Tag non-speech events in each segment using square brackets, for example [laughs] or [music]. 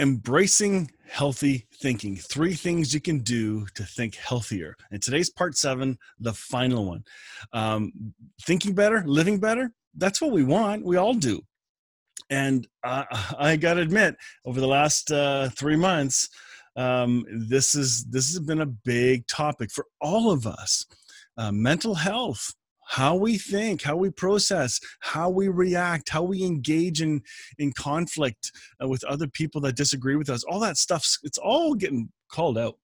embracing healthy thinking three things you can do to think healthier. And today's part seven the final one. Um, thinking better living better that's what we want we all do. And uh, [laughs] i gotta admit over the last uh, three months um, this is this has been a big topic for all of us. Uh, mental health how we think, how we process, how we react, how we engage in in conflict uh, with other people that disagree with us. All that stuff, it's all getting called out.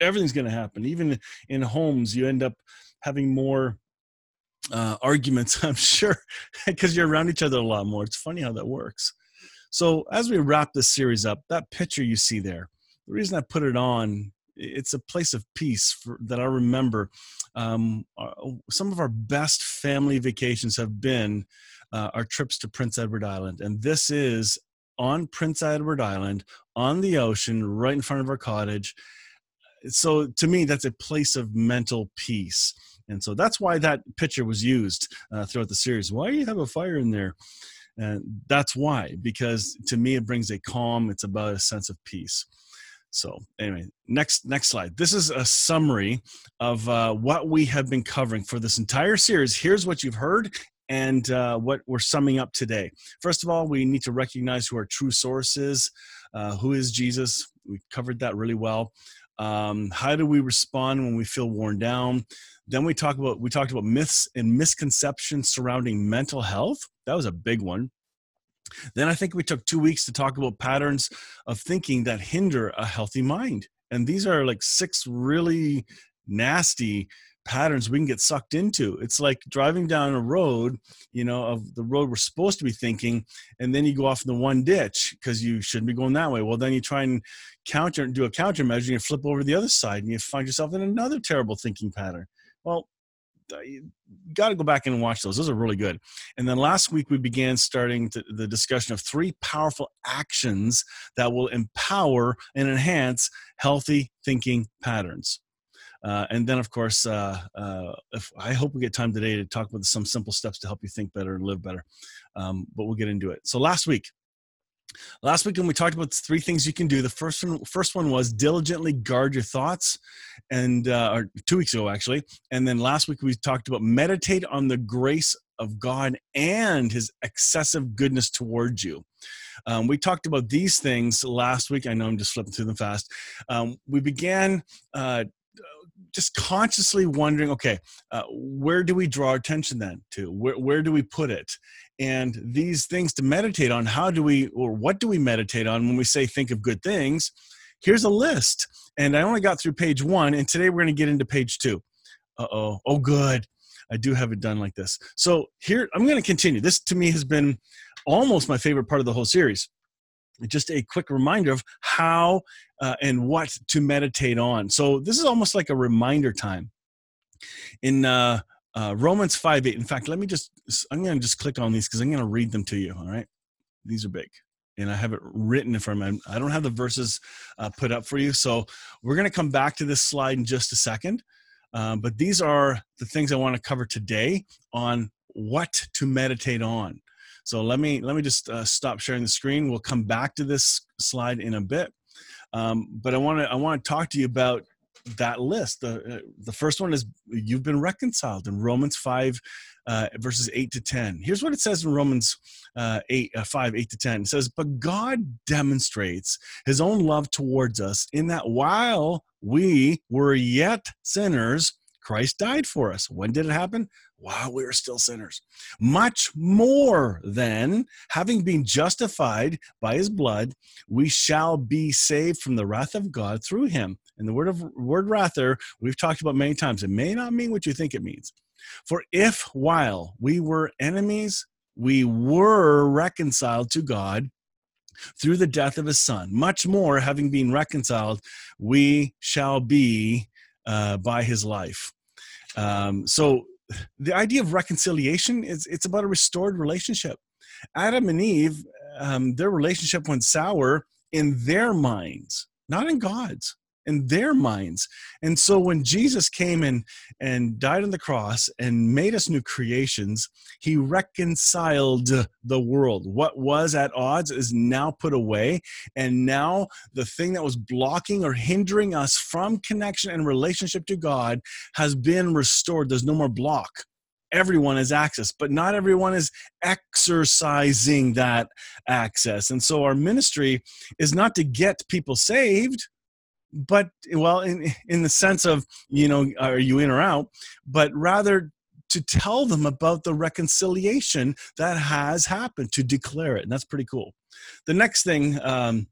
Everything's going to happen. Even in homes, you end up having more uh, arguments, [laughs] I'm sure, because you're around each other a lot more. It's funny how that works. So, as we wrap this series up, that picture you see there, the reason I put it on it's a place of peace for, that I remember. Um, uh, some of our best family vacations have been uh, our trips to Prince Edward Island, and this is on Prince Edward Island on the ocean, right in front of our cottage. So to me, that's a place of mental peace, and so that's why that picture was used uh, throughout the series. Why do you have a fire in there? And that's why, because to me, it brings a calm. It's about a sense of peace. So anyway, next next slide. This is a summary of uh, what we have been covering for this entire series. Here's what you've heard and uh, what we're summing up today. First of all, we need to recognize who our true source is. Uh, who is Jesus? We covered that really well. Um, how do we respond when we feel worn down? Then we talk about we talked about myths and misconceptions surrounding mental health. That was a big one. Then I think we took two weeks to talk about patterns of thinking that hinder a healthy mind. And these are like six really nasty patterns we can get sucked into. It's like driving down a road, you know, of the road we're supposed to be thinking, and then you go off in the one ditch because you shouldn't be going that way. Well, then you try and counter do a countermeasure, and you flip over the other side, and you find yourself in another terrible thinking pattern. Well, got to go back and watch those. Those are really good. And then last week we began starting to, the discussion of three powerful actions that will empower and enhance healthy thinking patterns. Uh, and then, of course, uh, uh, if, I hope we get time today to talk about some simple steps to help you think better and live better. Um, but we'll get into it. So last week, Last week when we talked about three things you can do, the first one, first one was diligently guard your thoughts, and uh, or two weeks ago actually, and then last week we talked about meditate on the grace of God and His excessive goodness towards you. Um, we talked about these things last week. I know I'm just flipping through them fast. Um, we began uh, just consciously wondering okay uh, where do we draw attention then to where, where do we put it and these things to meditate on how do we or what do we meditate on when we say think of good things? Here's a list and i only got through page one and today we're going to get into page two. Uh-oh oh good. I do have it done like this. So here i'm going to continue. This to me has been almost my favorite part of the whole series. Just a quick reminder of how uh, and what to meditate on. So this is almost like a reminder time. In uh, uh, Romans 5 8, in fact, let me just, I'm going to just click on these because I'm going to read them to you. All right. These are big. And I have it written in front of me. I don't have the verses uh, put up for you. So we're going to come back to this slide in just a second. Uh, but these are the things I want to cover today on what to meditate on. So let me let me just uh, stop sharing the screen. We'll come back to this slide in a bit. Um, but I want to I want to talk to you about that list. The uh, the first one is you've been reconciled in Romans five. Uh, verses 8 to 10. Here's what it says in Romans uh, 8, uh, 5, 8 to 10. It says, But God demonstrates his own love towards us in that while we were yet sinners, Christ died for us. When did it happen? While we were still sinners. Much more than having been justified by his blood, we shall be saved from the wrath of God through him. And the word of word rather, we've talked about many times. It may not mean what you think it means. For if while we were enemies, we were reconciled to God through the death of his son, much more having been reconciled, we shall be uh, by his life. Um, so the idea of reconciliation is it's about a restored relationship. Adam and Eve, um, their relationship went sour in their minds, not in God's. In their minds. And so when Jesus came and and died on the cross and made us new creations, he reconciled the world. What was at odds is now put away, and now the thing that was blocking or hindering us from connection and relationship to God has been restored. There's no more block everyone has access, but not everyone is exercising that access. And so our ministry is not to get people saved, but well in in the sense of you know are you in or out but rather to tell them about the reconciliation that has happened to declare it and that's pretty cool. The next thing um,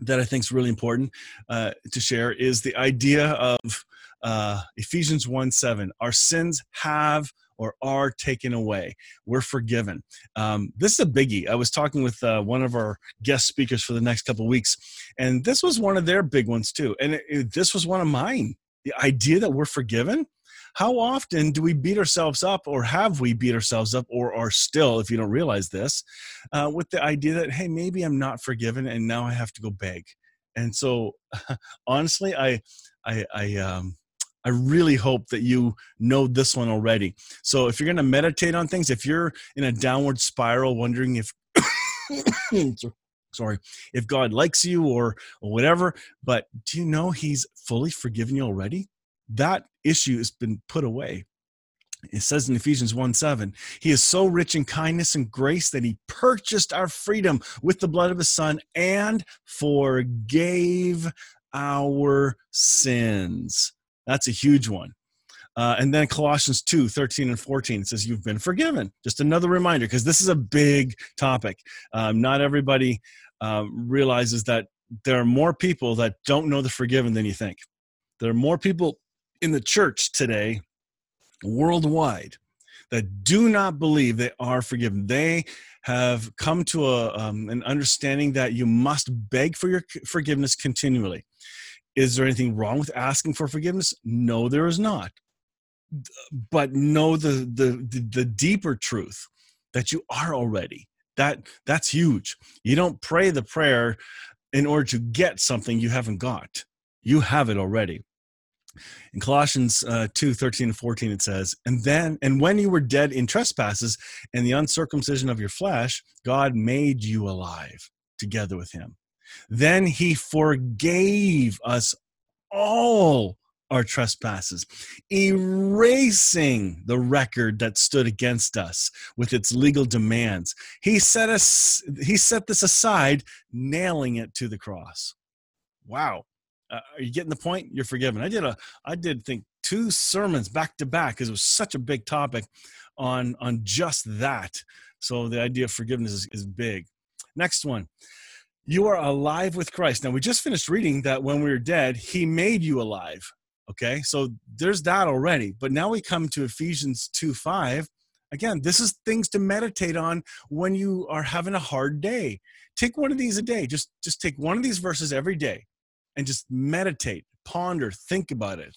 that i think is really important uh, to share is the idea of uh, ephesians 1 7 our sins have or are taken away. We're forgiven. Um, this is a biggie. I was talking with uh, one of our guest speakers for the next couple weeks, and this was one of their big ones too. And it, it, this was one of mine. The idea that we're forgiven. How often do we beat ourselves up, or have we beat ourselves up, or are still, if you don't realize this, uh, with the idea that, hey, maybe I'm not forgiven and now I have to go beg? And so, [laughs] honestly, I, I, I, um, I really hope that you know this one already. So if you're going to meditate on things, if you're in a downward spiral, wondering if, [coughs] sorry, if God likes you or, whatever, but do you know He's fully forgiven you already? That issue has been put away. It says in Ephesians 1 7, He is so rich in kindness and grace that He purchased our freedom with the blood of His Son and forgave our sins. That's a huge one. Uh, and then Colossians 2 13 and 14 says, You've been forgiven. Just another reminder, because this is a big topic. Um, not everybody um, realizes that there are more people that don't know the forgiven than you think. There are more people in the church today, worldwide, that do not believe they are forgiven. They have come to a, um, an understanding that you must beg for your forgiveness continually. Is there anything wrong with asking for forgiveness? No, there is not. But know the the the, the deeper truth that you are already. That that's huge. You don't pray the prayer in order to get something you haven't got. You have it already. In Colossians uh, 2 13 and 14, it says, And then, and when you were dead in trespasses and the uncircumcision of your flesh, God made you alive together with him. Then he forgave us all our trespasses, erasing the record that stood against us with its legal demands. He set us he set this aside, nailing it to the cross. Wow. Uh, are you getting the point? You're forgiven. I did a I did think two sermons back to back because it was such a big topic on on just that. So the idea of forgiveness is, is big. Next one you are alive with Christ. Now, we just finished reading that when we were dead, he made you alive. Okay, so there's that already. But now we come to Ephesians 2 5. Again, this is things to meditate on when you are having a hard day. Take one of these a day. Just just take one of these verses every day and just meditate, ponder, think about it.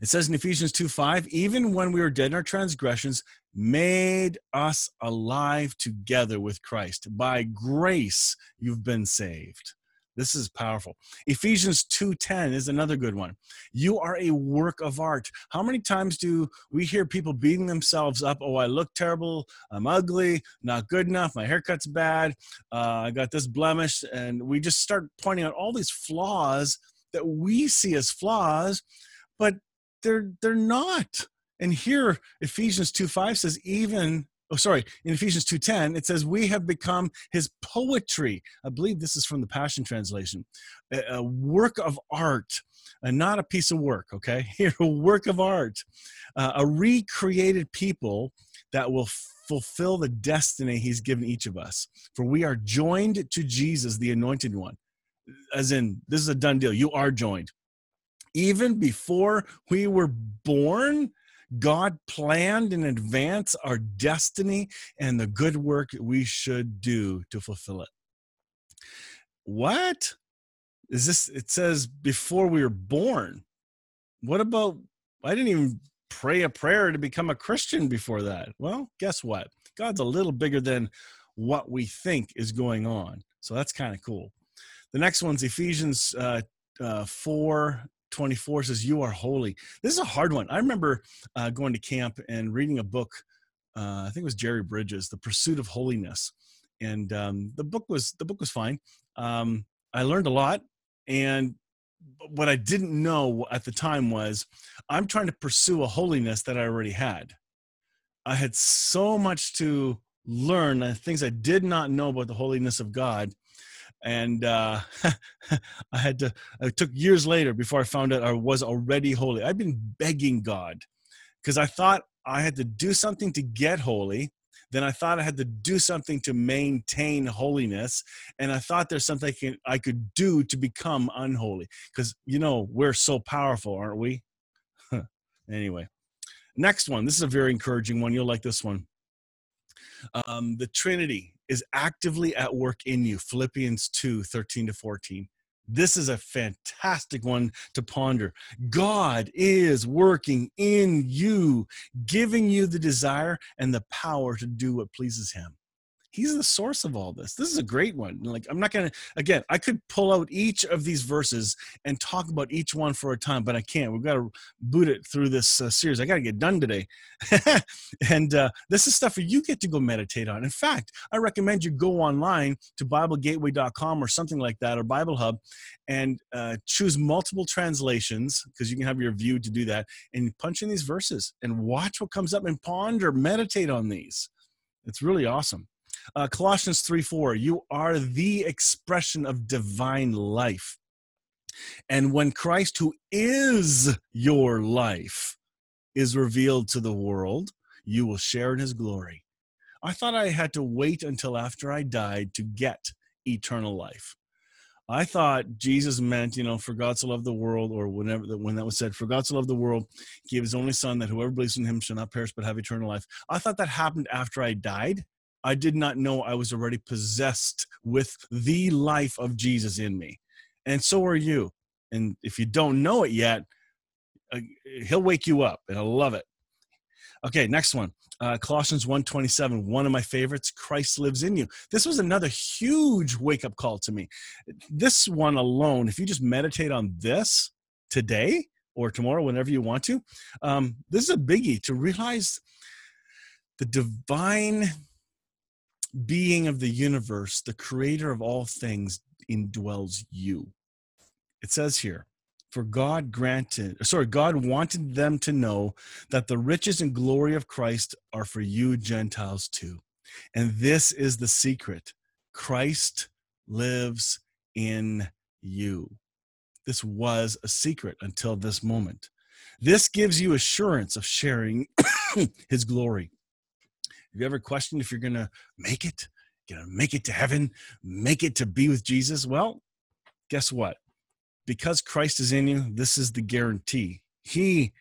It says in Ephesians 2 5, even when we were dead in our transgressions, made us alive together with Christ. By grace, you've been saved. This is powerful. Ephesians 2:10 is another good one. You are a work of art. How many times do we hear people beating themselves up? Oh, I look terrible. I'm ugly. Not good enough. My haircut's bad. Uh, I got this blemish, and we just start pointing out all these flaws that we see as flaws but they're they're not. And here Ephesians 2 5 says, even oh sorry, in Ephesians 2:10, it says, We have become his poetry. I believe this is from the Passion Translation, a, a work of art. And not a piece of work, okay? [laughs] Here, a work of art, uh, a recreated people that will fulfill the destiny he's given each of us. For we are joined to Jesus, the anointed one. As in, this is a done deal. You are joined even before we were born, God planned in advance our destiny and the good work we should do to fulfill it. What is this? It says before we were born. What about? I didn't even pray a prayer to become a Christian before that. Well, guess what? God's a little bigger than what we think is going on. So that's kind of cool. The next one's Ephesians uh, uh, 4 24 says, You are holy. This is a hard one. I remember uh, going to camp and reading a book. Uh, I think it was Jerry Bridges, The Pursuit of Holiness. And um, the book was the book was fine. Um, I learned a lot, and what I didn't know at the time was I'm trying to pursue a holiness that I already had. I had so much to learn, uh, things I did not know about the holiness of God. And uh, [laughs] I had to, it took years later before I found out I was already holy. I've been begging God because I thought I had to do something to get holy then I thought I had to do something to maintain holiness. And I thought there's something I, can, I could do to become unholy. Because, you know, we're so powerful, aren't we? [laughs] anyway, next one. This is a very encouraging one. You'll like this one. Um, the Trinity is actively at work in you. Philippians 2 13 to 14. This is a fantastic one to ponder. God is working in you, giving you the desire and the power to do what pleases Him he's the source of all this. This is a great one. Like i'm not gonna again i could pull out each of these verses and talk about each one for a time but i can't. We've got to boot it through this uh, series. I got to get done today. [laughs] And uh, this is stuff for you get to go meditate on. In fact i recommend you go online to biblegateway.com or something like that or bible hub and uh, choose multiple translations because you can have your view to do that and punch in these verses and watch what comes up and ponder meditate on these. It's really awesome uh, Colossians 3 4, you are the expression of divine life. And when Christ, who is your life, is revealed to the world, you will share in his glory. I thought I had to wait until after I died to get eternal life. I thought Jesus meant, you know, for God to love the world, or whenever when that was said, for God to love the world, he gave his only son that whoever believes in him shall not perish but have eternal life. I thought that happened after I died. I did not know I was already possessed with the life of Jesus in me. And so are you. And if you don't know it yet, uh, he'll wake you up and I love it. Okay, next one. Uh, Colossians 1:27, one of my favorites, Christ lives in you. This was another huge wake-up call to me. This one alone, if you just meditate on this today or tomorrow, whenever you want to, um, this is a biggie to realize the divine being of the universe, the creator of all things, indwells you. It says here, for God granted, sorry, God wanted them to know that the riches and glory of Christ are for you Gentiles too. And this is the secret Christ lives in you. This was a secret until this moment. This gives you assurance of sharing [coughs] his glory. You ever questioned if you're going to make it? To make it to heaven? Make it to be with Jesus? Well, guess what? Because Christ is in you, this is the guarantee. He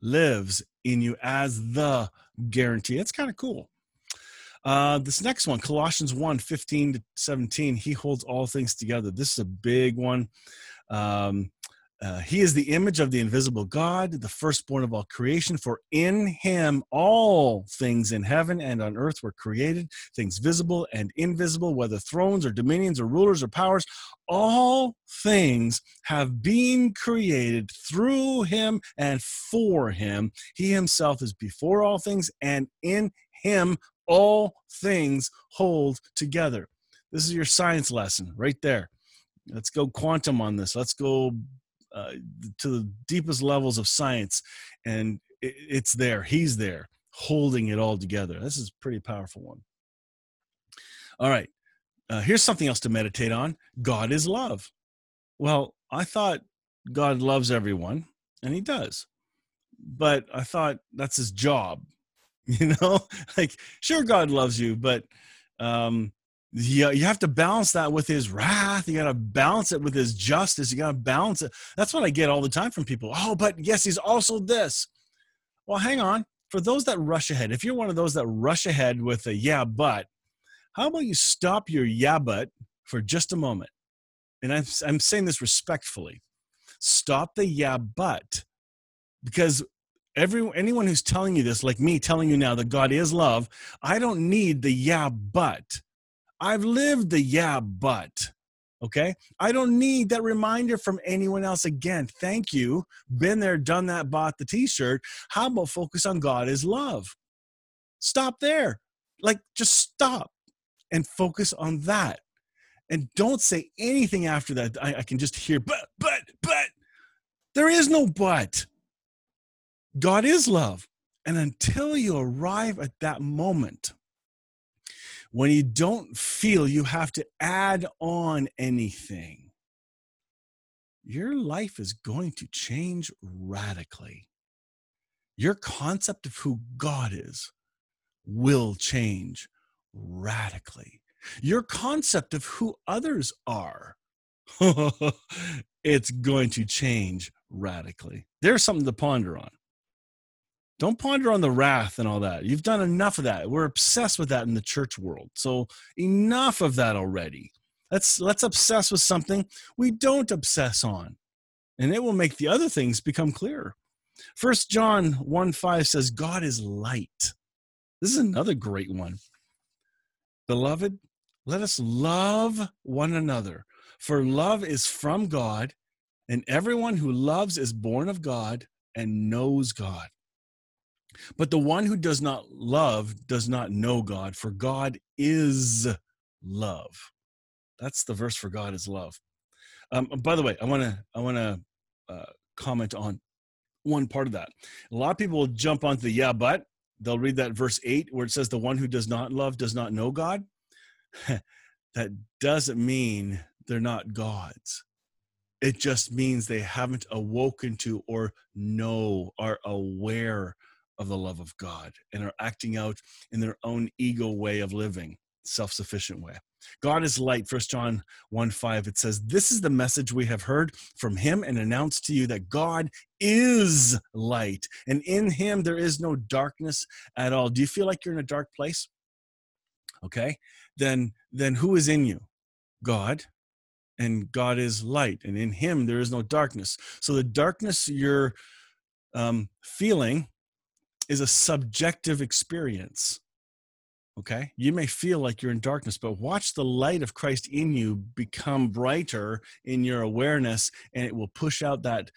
lives in you as the guarantee. It's kind of cool. Uh, this next one, Colossians 1 15 to 17, he holds all things together. This is a big one. Um, uh, he is the image of the invisible God, the firstborn of all creation. For in him all things in heaven and on earth were created, things visible and invisible, whether thrones or dominions or rulers or powers. All things have been created through him and for him. He himself is before all things, and in him all things hold together. This is your science lesson right there. Let's go quantum on this. Let's go uh, to the deepest levels of science, and it, it's there. He's there, holding it all together. This is a pretty powerful one. All right, uh, here's something else to meditate on. God is love. Well, I thought God loves everyone, and He does, but I thought that's His job. [laughs] You know, like sure God loves you, but um, you, you have to balance that with his wrath. You got to balance it with his justice. You got to balance it. That's what I get all the time from people. Oh, but yes, he's also this. Well, hang on. For those that rush ahead, if you're one of those that rush ahead with a yeah, but, how about you stop your yeah, but for just a moment? And I'm, I'm saying this respectfully. Stop the yeah, but, because every anyone who's telling you this, like me telling you now that God is love, I don't need the yeah, but I've lived the yeah, but. Okay. I don't need that reminder from anyone else again. Thank you. Been there, done that, bought the t shirt. How about focus on God is love? Stop there. Like, just stop and focus on that. And don't say anything after that. I, I can just hear, but, but, but. There is no but. God is love. And until you arrive at that moment, when you don't feel you have to add on anything, your life is going to change radically. Your concept of who God is will change radically. Your concept of who others are, [laughs] it's going to change radically. There's something to ponder on. Don't ponder on the wrath and all that. You've done enough of that. We're obsessed with that in the church world. So enough of that already. Let's let's obsess with something we don't obsess on. And it will make the other things become clearer. First John 1 5 says, God is light. This is another great one. Beloved, let us love one another, for love is from God, and everyone who loves is born of God and knows God. But the one who does not love does not know God, for God is love. That's the verse for God is love. Um, by the way, I want to I want to uh, comment on one part of that. A lot of people will jump onto the yeah, but they'll read that verse eight where it says the one who does not love does not know God. [laughs] that doesn't mean they're not gods. It just means they haven't awoken to or know, are aware of the love of God and are acting out in their own ego way of living, self sufficient way. God is light, First John 1 5. It says, This is the message we have heard from him and announced to you that God is light, and in him there is no darkness at all. Do you feel like you're in a dark place? Okay, then then who is in you? God, and God is light, and in him there is no darkness. So the darkness you're um, feeling is a subjective experience. Okay. You may feel like you're in darkness, but watch the light of Christ in you become brighter in your awareness, and it will push out that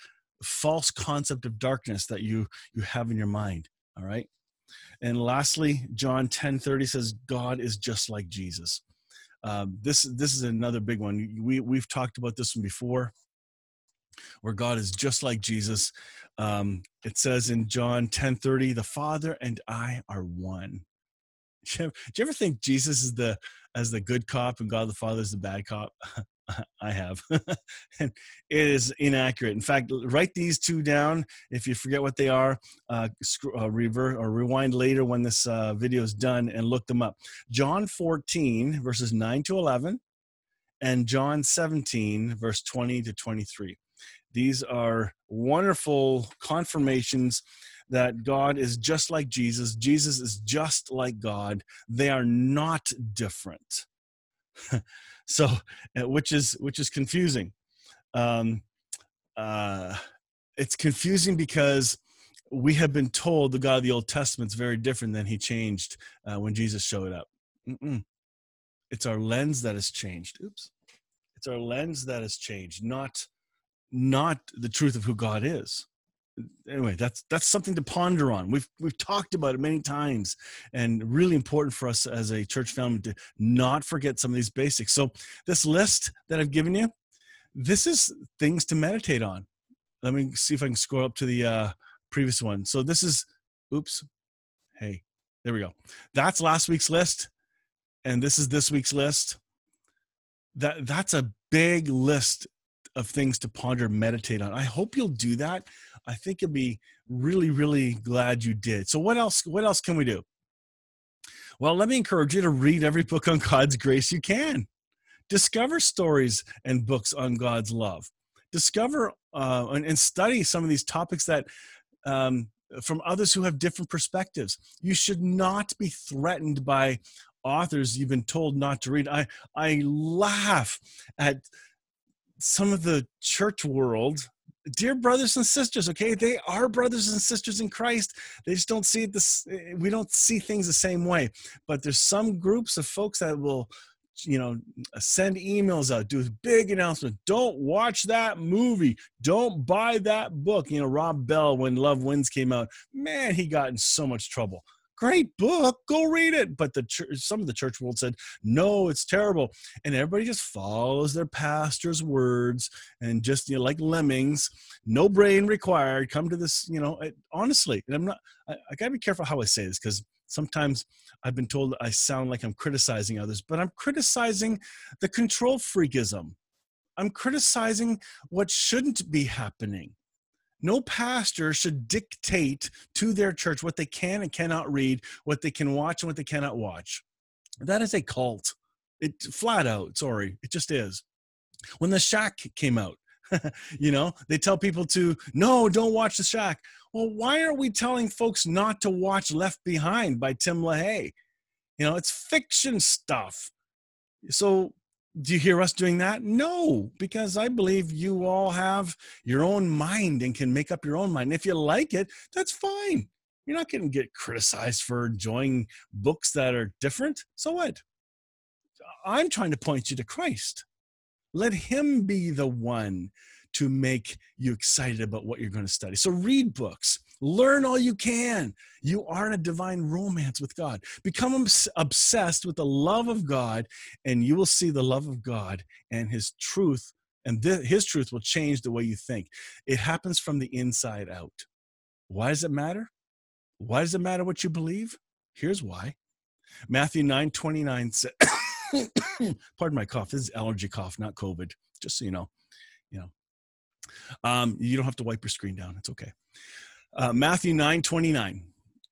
false concept of darkness that you you have in your mind. All right. And lastly, John 10 30 says, God is just like Jesus. Um, this this is another big one. We we've talked about this one before where God is just like Jesus. Um, it says in John 10 30, the Father and I are one. [laughs] Do you, ever, think Jesus is the as the good cop and God the Father is the bad cop? [laughs] I have. [laughs] and it is inaccurate. In fact, write these two down. If you forget what they are, uh, uh, revert or rewind later when this uh, video is done and look them up. John 14, verses 9 to 11, and John 17, verse 20 to 23. These are wonderful confirmations that God is just like Jesus. Jesus is just like God. They are not different. [laughs] so, uh, which is which is confusing. Um, uh, it's confusing because we have been told the God of the Old Testament is very different than He changed uh, when Jesus showed up. Mm-mm. It's our lens that has changed. Oops. It's our lens that has changed, not not the truth of who God is. Anyway, that's that's something to ponder on. We've we've talked about it many times, and really important for us as a church family to not forget some of these basics. So this list that I've given you, this is things to meditate on. Let me see if I can scroll up to the uh, previous one. So this is, oops, hey, there we go. That's last week's list, and this is this week's list. That that's a big list of things to ponder, meditate on. I hope you'll do that. I think you'll be really, really glad you did. So what else? What else can we do? Well, let me encourage you to read every book on God's grace you can. Discover stories and books on God's love. Discover uh, and, and, study some of these topics that um, from others who have different perspectives. You should not be threatened by authors you've been told not to read. I I laugh at some of the church world dear brothers and sisters okay they are brothers and sisters in christ they just don't see this eh, we don't see things the same way but there's some groups of folks that will you know, send emails out, do big announcement. Don't watch that movie. Don't buy that book. You know, Rob Bell, when Love Wins came out, man, he got in so much trouble great book go read it. But the church, some of the church world said no it's terrible. And everybody just follows their pastor's words and just you know like lemmings no brain required come to this you know it, honestly and i'm not i, I gotta be careful how i say this because sometimes i've been told i sound like i'm criticizing others but i'm criticizing the control freakism. I'm criticizing what shouldn't be happening no pastor should dictate to their church what they can and cannot read, what they can watch and what they cannot watch. That is a cult. It flat out, sorry, it just is. When the shack came out, [laughs] you know, they tell people to no, don't watch the shack. Well, why are we telling folks not to watch Left Behind by Tim LaHaye? You know, it's fiction stuff. So do you hear us doing that? No, because I believe you all have your own mind and can make up your own mind. If you like it, that's fine. You're not going to get criticized for enjoying books that are different. So what? I'm trying to point you to Christ. Let Him be the one to make you excited about what you're going to study. So read books, Learn all you can. You are in a divine romance with God. Become obsessed with the love of God, and you will see the love of God and His truth. And th- His truth will change the way you think. It happens from the inside out. Why does it matter? Why does it matter what you believe? Here's why. Matthew 9 29 says, [coughs] pardon my cough. This is allergy cough, not COVID. Just so you know, you know. Um, you don't have to wipe your screen down. It's okay. Uh, Matthew 9 29,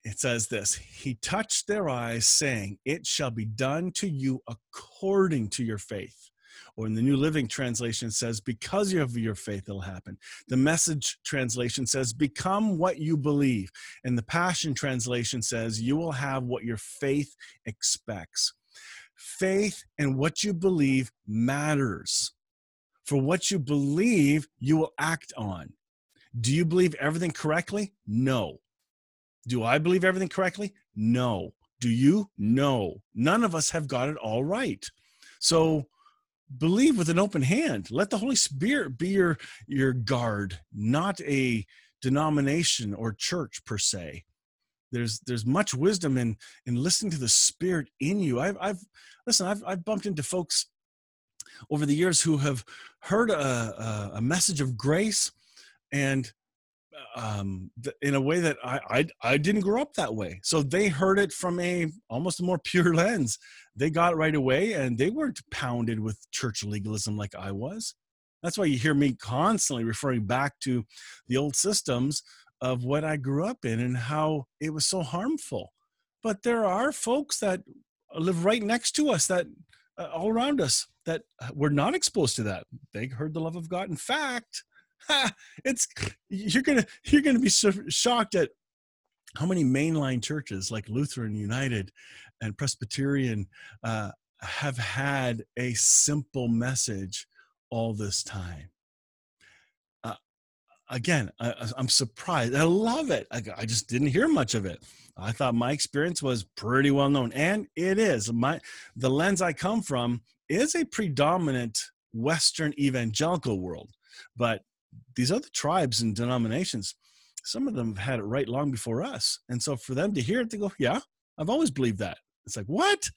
it says this He touched their eyes, saying, It shall be done to you according to your faith. Or in the New Living Translation says, Because of your faith, it'll happen. The Message Translation says, Become what you believe. And the Passion Translation says, You will have what your faith expects. Faith and what you believe matters. For what you believe, you will act on. Do you believe everything correctly? No. Do I believe everything correctly? No. Do you? No. None of us have got it all right. So believe with an open hand. Let the Holy Spirit be your your guard, not a denomination or church per se. There's there's much wisdom in in listening to the Spirit in you. I've I've listen. I've I've bumped into folks over the years who have heard a, a, a message of grace and um, in a way that I, I I didn't grow up that way. So they heard it from a almost a more pure [laughs] lens. They got it right away, and they weren't pounded with church legalism like I was. That's why you hear me constantly referring back to the old systems of what I grew up in and how it was so harmful. But there are folks that live right next to us that uh, all around us that uh, were not exposed to that. They heard the love of God. In fact, it's you're gonna you're gonna be so shocked at how many mainline churches like Lutheran United and Presbyterian uh, have had a simple message all this time. Uh, again, I, am surprised. I love it. I, I, just didn't hear much of it. I thought my experience was pretty well known, and it is. My the lens I come from is a predominant Western evangelical world, but these other tribes and denominations, some of them have had it right long before us. And so for them to hear it, they go, Yeah, I've always believed that. It's like, What?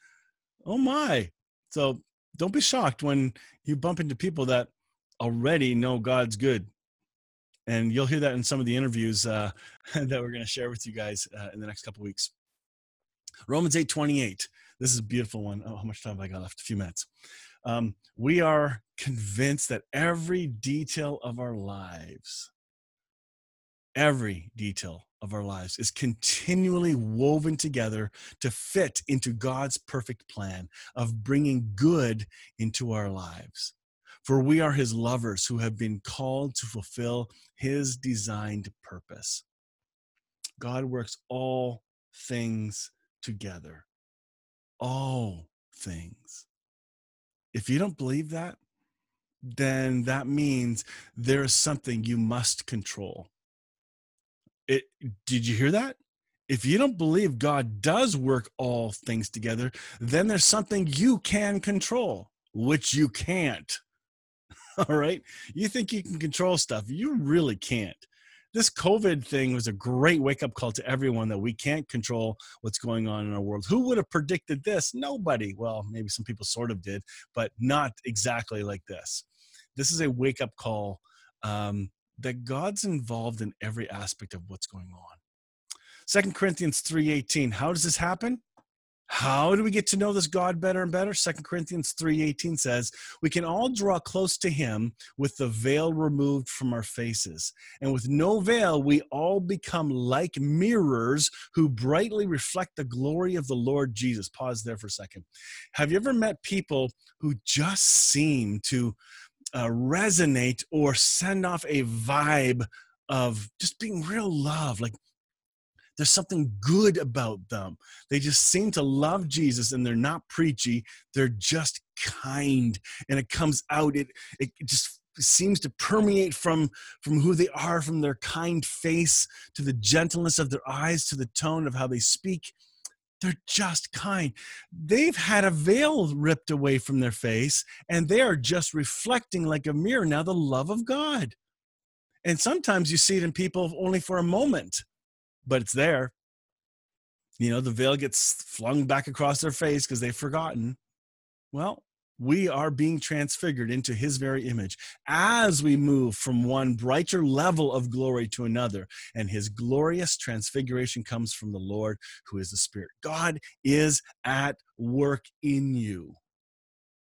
Oh my. So don't be shocked when you bump into people that already know God's good. And you'll hear that in some of the interviews uh, [laughs] that we're going to share with you guys uh, in the next couple weeks. Romans 8 28. This is a beautiful one. Oh, how much time have I got left? A few minutes. Um, we are convinced that every detail of our lives, every detail of our lives is continually woven together to fit into God's perfect plan of bringing good into our lives. For we are his lovers who have been called to fulfill his designed purpose. God works all things together. All things if you don't believe that, then that means there is something you must control. It did you hear that? if you don't believe God does work all things together, then there's something you can control, which you can't. [laughs] All right. You think you can control stuff, you really can't. This COVID thing was a great wake up call to everyone that we can't control what's going on in our world. Who would have predicted this? Nobody. Well, maybe some people sort of did, but not exactly like this. This is a wake up call um, that God's involved in every aspect of what's going on. Second Corinthians 3:18. How does this happen? How do we get to know this God better and better? Second Corinthians 3:18 says, "We can all draw close to him with the veil removed from our faces. And with no veil, we all become like mirrors who brightly reflect the glory of the Lord Jesus." Pause there for a second. Have you ever met people who just seem to uh, resonate or send off a vibe of just being real love, like there's something good about them. They just seem to love Jesus and they're not preachy. They're just kind and it comes out. It, it just seems to permeate from from who they are from their kind face to the gentleness of their eyes to the tone of how they speak they're just kind they've had a veil ripped away from their face and they are just reflecting like a mirror now the love of god and sometimes you see it in people only for a moment but it's there. You know, the veil gets flung back across their face because they've forgotten. Well, we are being transfigured into his very image as we move from one brighter level of glory to another. And his glorious transfiguration comes from the Lord who is the Spirit. God is at work in you.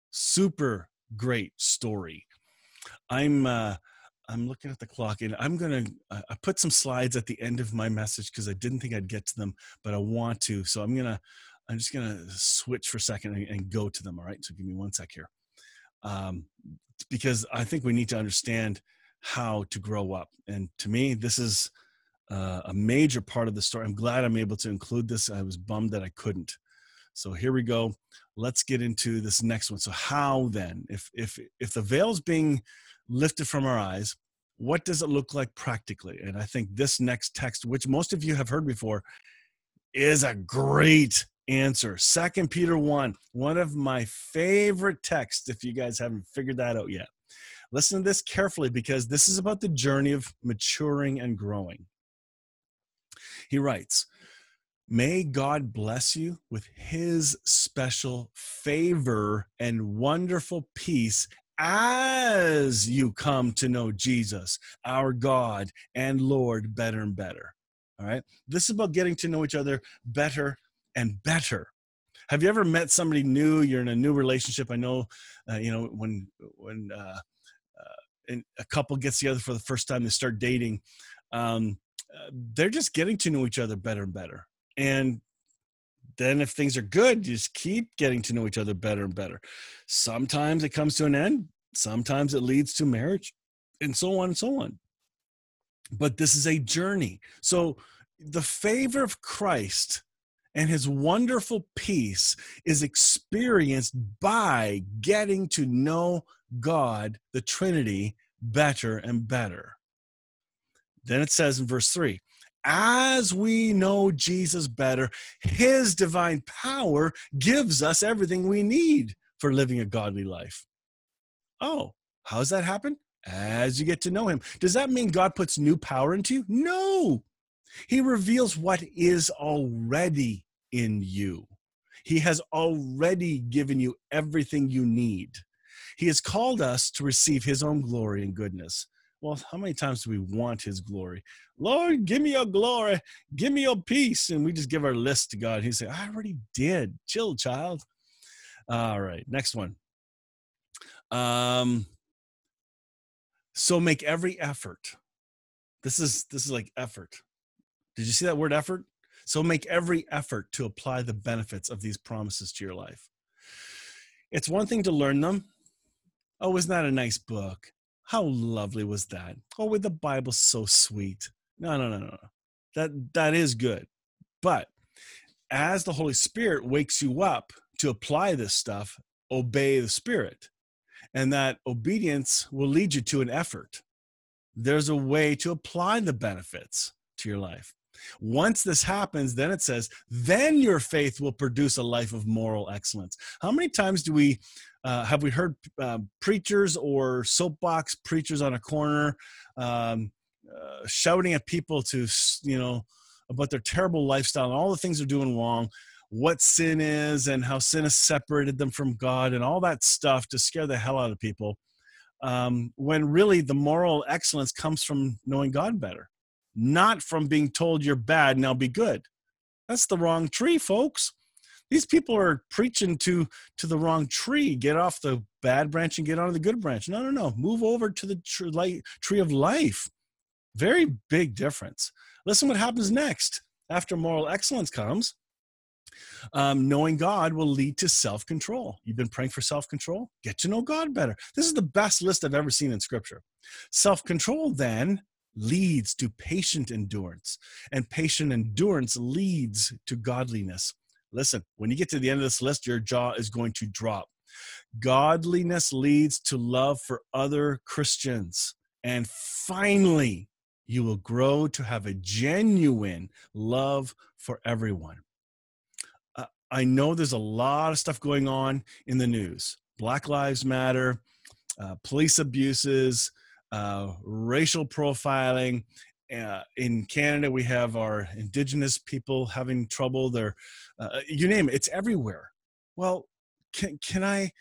Super great story. I'm uh, I'm looking at the clock and I'm going to I put some slides at the end of my message because I didn't think I'd get to them, but I want to. So I'm going to I'm just going to switch for a second and, and, go to them. All right. So give me one sec here. Um, because I think we need to understand how to grow up. And to me, this is uh, a major part of the story. I'm glad I'm able to include this. I was bummed that I couldn't. So here we go. Let's get into this next one. So how then, if if if the veil's being lifted from our eyes. What does it look like practically? And I think this next text, which most of you have heard before, is a great answer. Second Peter 1, one of my favorite texts, if you guys haven't figured that out yet. Listen to this carefully because this is about the journey of maturing and growing. He writes, May God bless you with his special favor and wonderful peace as you come to know Jesus, our God and Lord, better and better. All right. This is about getting to know each other better and better. Have you ever met somebody new? You're in a new relationship. I know, uh, you know, when when uh, uh, a couple gets together for the first time, they start dating. Um, uh, they're just getting to know each other better and better. And then if things are good, you just keep getting to know each other better and better. Sometimes it comes to an end, sometimes it leads to marriage, and so on and so on. But this is a journey. So the favor of Christ and his wonderful peace is experienced by getting to know God, the Trinity, better and better. Then it says in verse 3 as we know Jesus better, his divine power gives us everything we need for living a godly life. Oh, how does that happen? As you get to know him. Does that mean God puts new power into you? No. He reveals what is already in you. He has already given you everything you need. He has called us to receive his own glory and goodness. Well, how many times do we want his glory? Lord, give me your glory, give me your peace. And we just give our list to God. He said, I already did. Chill, child. All right, next one. Um, so make every effort. This is this is like effort. Did you see that word effort? So make every effort to apply the benefits of these promises to your life. It's one thing to learn them. Oh, isn't that a nice book? How lovely was that? Oh, with the Bible so sweet. No, no, no, no. That that is good. But as the Holy Spirit wakes you up to apply this stuff, obey the Spirit. And that obedience will lead you to an effort. There's a way to apply the benefits to your life. Once this happens, then it says, then your faith will produce a life of moral excellence. How many times do we uh, have we heard uh, preachers or soapbox preachers on a corner um, uh, shouting at people to, you know, about their terrible lifestyle and all the things they're doing wrong, what sin is, and how sin has separated them from God, and all that stuff to scare the hell out of people? Um, when really the moral excellence comes from knowing God better not from being told you're bad, now be good. That's the wrong tree, folks. These people are preaching to to the wrong tree. Get off the bad branch and get onto the good branch. No, no, no. Move over to the tree of life. Very big difference. Listen what happens next. After moral excellence comes, um, knowing God will lead to self control. You've been praying for self control? Get to know God better. This is the best list I've ever seen in scripture. Self control then leads to patient endurance, and patient endurance leads to godliness. Listen, when you get to the end of this list, your jaw is going to drop. Godliness leads to love for other Christians. And finally, you will grow to have a genuine love for everyone. Uh, I know there's a lot of stuff going on in the news Black Lives Matter, uh, police abuses, uh, racial profiling. Uh, in Canada, we have our Indigenous people having trouble. There, uh, you name it, it's everywhere. Well, can can I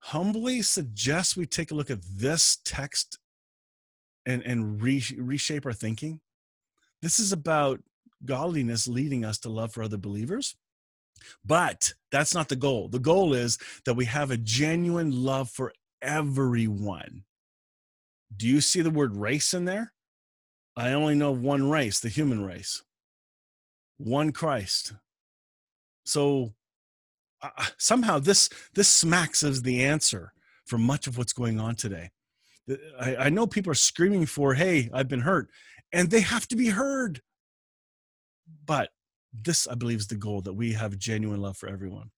humbly suggest we take a look at this text and and re- reshape our thinking? This is about godliness leading us to love for other believers. But that's not the goal. The goal is that we have a genuine love for everyone. Do you see the word race in there? I only know one race, the human race. One Christ. So uh, somehow this this smacks as the answer for much of what's going on today. I, I know people are screaming for, "Hey, I've been hurt," and they have to be heard. But this, I believe, is the goal that we have genuine love for everyone.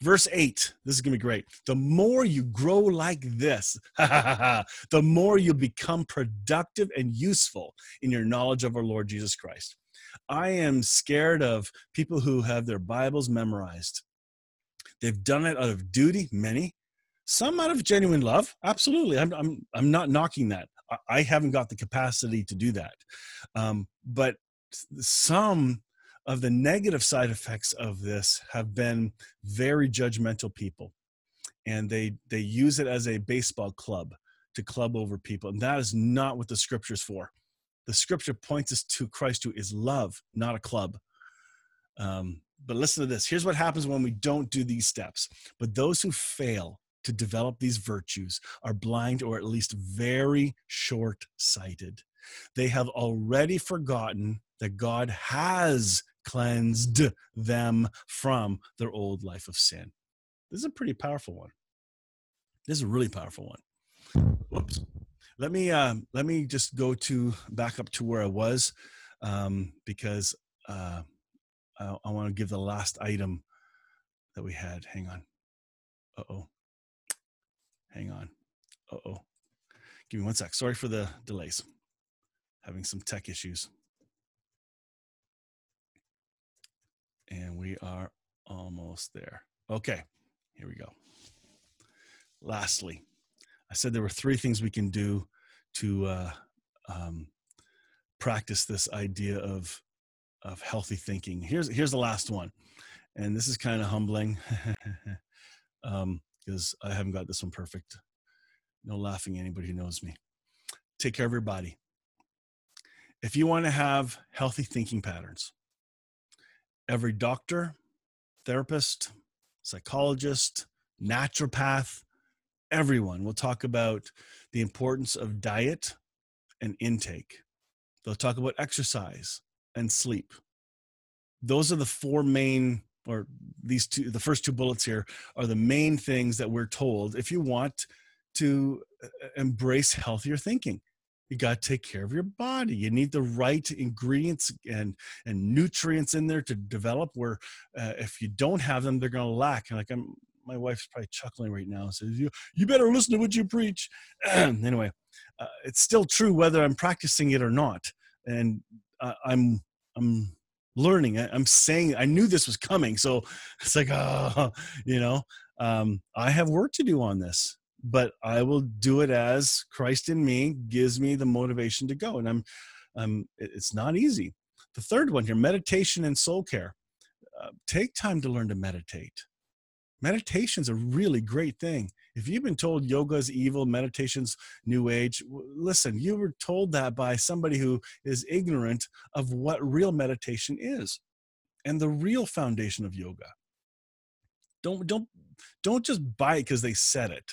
Verse 8, this is going to be great. The more you grow like this, [laughs] the more you become productive and useful in your knowledge of our Lord Jesus Christ. I am scared of people who have their Bibles memorized. They've done it out of duty, many, some out of genuine love. Absolutely. I'm, I'm, I'm not knocking that. I haven't got the capacity to do that. Um, but some of the negative side effects of this have been very judgmental people. And they they use it as a baseball club to club over people. And that is not what the scripture's for. The scripture points us to christ who is love not a club. Um, but listen to this. Here's what happens when we don't do these steps. But those who fail to develop these virtues are blind or at least very short sighted they have already forgotten that god has cleansed them from their old life of sin. This is a pretty powerful one. This is a really powerful one. Whoops. Let me uh, let me just go to back up to where I was um, because uh, I, I want to give the last item that we had. Hang on. Uh oh. Hang on. Uh oh. Give me one sec. Sorry for the delays. Having some tech issues. And we are almost there. Okay, here we go. Lastly, I said there were three things we can do to uh, um, practice this idea of of healthy thinking. Here's here's the last one, and this is kind of humbling because [laughs] um, I haven't got this one perfect. No laughing anybody who knows me. Take care of your body. If you want to have healthy thinking patterns, every doctor, therapist, psychologist, naturopath, everyone will talk about the importance of diet and intake. They'll talk about exercise and sleep. Those are the four main, or these two, the first two bullets here are the main things that we're told if you want to uh, embrace healthier thinking you got to take care of your body. You need the right ingredients and and nutrients in there to develop where uh, if you don't have them they're going to lack. And like i'm my wife's probably chuckling right now and says you, you better listen to what you preach. [clears throat] Anyway uh, it's still true whether i'm practicing it or not. And uh, i'm I'm learning. I, am saying I knew this was coming, so [laughs] it's like, oh, you know, um, I have work to do on this, but I will do it as Christ in me gives me the motivation to go. And I'm, I'm. It's not easy. The third one here: meditation and soul care. Uh, take time to learn to meditate. Meditation's a really great thing. If you've been told yoga is evil, meditation's new age, listen, you were told that by somebody who is ignorant of what real meditation is and the real foundation of yoga. Don't don't don't just buy it because they said it.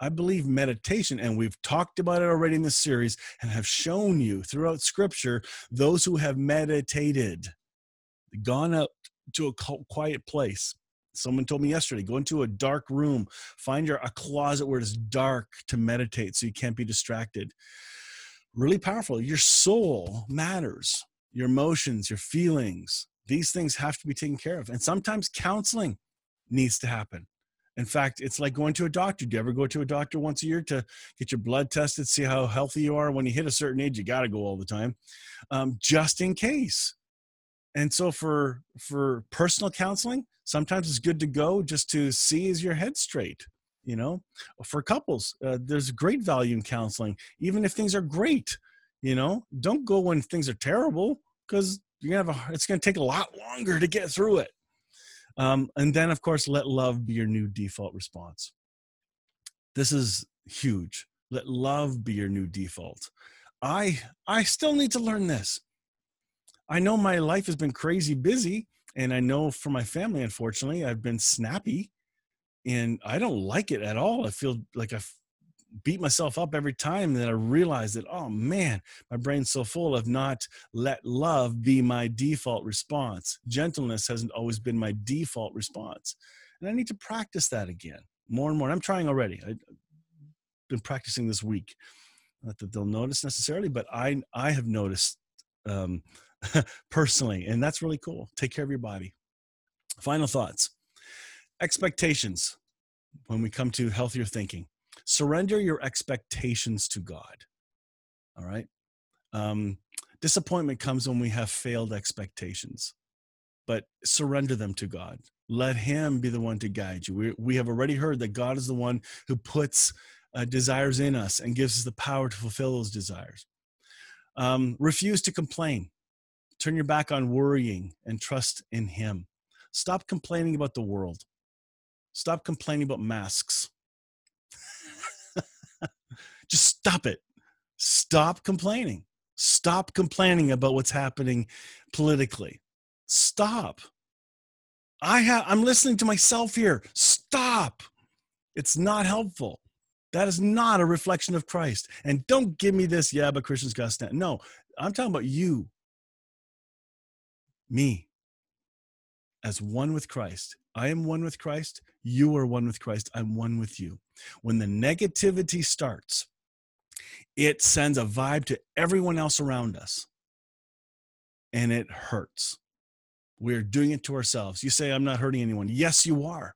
I believe meditation, and we've talked about it already in this series and have shown you throughout scripture those who have meditated, gone out to a quiet place. Someone told me yesterday go into a dark room, find your a closet where it's dark to meditate so you can't be distracted. Really powerful. Your soul matters, your emotions, your feelings. These things have to be taken care of. And sometimes counseling needs to happen in fact, it's like going to a doctor. Do you ever go to a doctor once a year to get your blood tested, see how healthy you are? When you hit a certain age, you got to go all the time, um, just in case. And so for for personal counseling, sometimes it's good to go just to see is your head straight. You know, for couples, uh, there's great value in counseling, even if things are great. You know, don't go when things are terrible because you're gonna have a, it's gonna take a lot longer to get through it. Um, and then, of course, let love be your new default response. This is huge. Let love be your new default. I I still need to learn this. I know my life has been crazy busy, and I know for my family, unfortunately, I've been snappy, and I don't like it at all. I feel like I've beat myself up every time that I realize that, oh man, my brain's so full of not let love be my default response. Gentleness hasn't always been my default response. And I need to practice that again more and more. I'm trying already. I've been practicing this week. Not that they'll notice necessarily, but I I have noticed um, [laughs] personally, and that's really cool. Take care of your body. Final thoughts. Expectations when we come to healthier thinking surrender your expectations to God. All right. Um, disappointment comes when we have failed expectations, but surrender them to God. Let Him be the one to guide you. We, we have already heard that God is the one who puts uh, desires in us and gives us the power to fulfill those desires. Um, refuse to complain. Turn your back on worrying and trust in Him. Stop complaining about the world. Stop complaining about masks. Just stop it. Stop complaining. Stop complaining about what's happening politically. Stop. I have I'm listening to myself here. Stop. It's not helpful. That is not a reflection of Christ. And don't give me this, yeah, but Christians got to stand. No, I'm talking about you, me, as one with Christ. I am one with Christ. You are one with Christ. I'm one with you. When the negativity starts, it sends a vibe to everyone else around us and it hurts. We're doing it to ourselves. You say, I'm not hurting anyone. Yes, you are.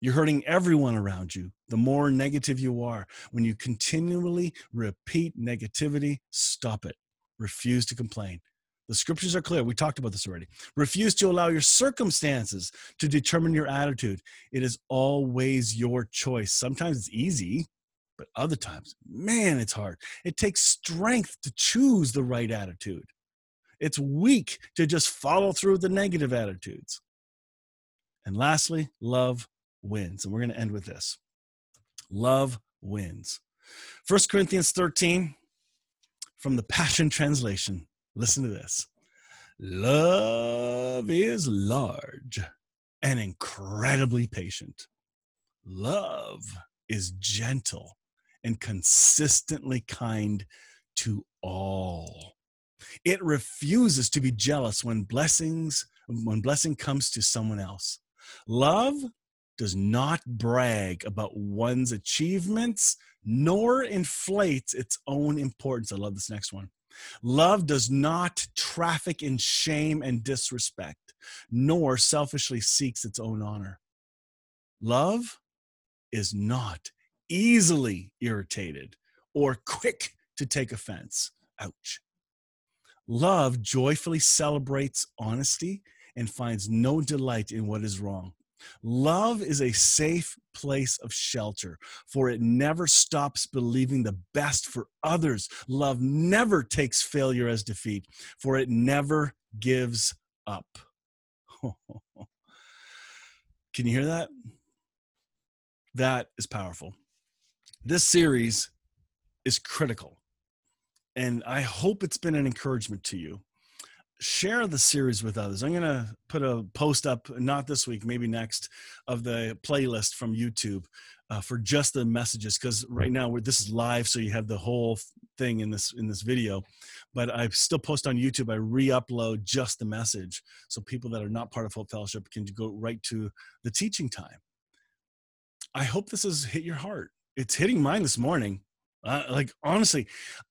You're hurting everyone around you. The more negative you are, when you continually repeat negativity, stop it. Refuse to complain. The scriptures are clear. We talked about this already. Refuse to allow your circumstances to determine your attitude. It is always your choice. Sometimes it's easy, but other times, man, it's hard. It takes strength to choose the right attitude. It's weak to just follow through the negative attitudes. And lastly, love wins. And we're going to end with this love wins. 1 Corinthians 13 from the Passion Translation. Listen to this. Love is large and incredibly patient. Love is gentle and consistently kind to all. It refuses to be jealous when blessings when blessing comes to someone else. Love does not brag about one's achievements nor inflates its own importance. I love this next one. Love does not traffic in shame and disrespect, nor selfishly seeks its own honor. Love is not easily irritated or quick to take offense. Ouch. Love joyfully celebrates honesty and finds no delight in what is wrong. Love is a safe place of shelter, for it never stops believing the best for others. Love never takes failure as defeat, for it never gives up. [laughs] Can you hear that? That is powerful. This series is critical, and I hope it's been an encouragement to you share the series with others. I'm going to put a post up, not this week, maybe next, of the playlist from YouTube uh, for just the messages. Because right now this is live, so you have the whole thing in this in this video. But I still post on YouTube. I re-upload just the message, so people that are not part of Hope Fellowship can go right to the teaching time. I hope this has hit your heart. It's hitting mine this morning. Uh, like honestly,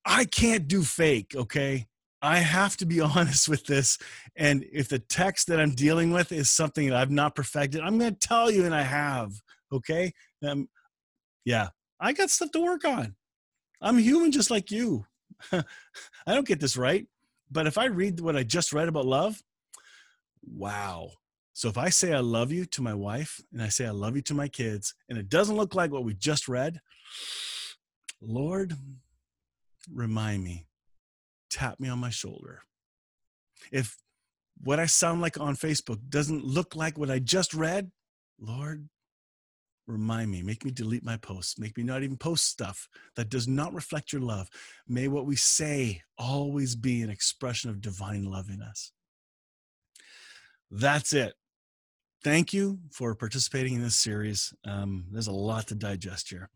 I can't do fake. Okay I have to be [laughs] honest with this. And if the text that I'm dealing with is something that I've not perfected, I'm going to tell you, and I have. Okay. Um, yeah, I got stuff to work on. I'm human just like you. [laughs] I don't get this right. But if I read what I just read about love, wow. So if I say I love you to my wife and I say I love you to my kids, and it doesn't look like what we just read, Lord, remind me tap me on my shoulder. If what I sound like on Facebook doesn't look like what I just read, Lord, remind me, make me delete my posts, make me not even post stuff that does not reflect your love. May what we say always be an expression of divine love in us. That's it. Thank you for participating in this series. Um, there's a lot to digest here.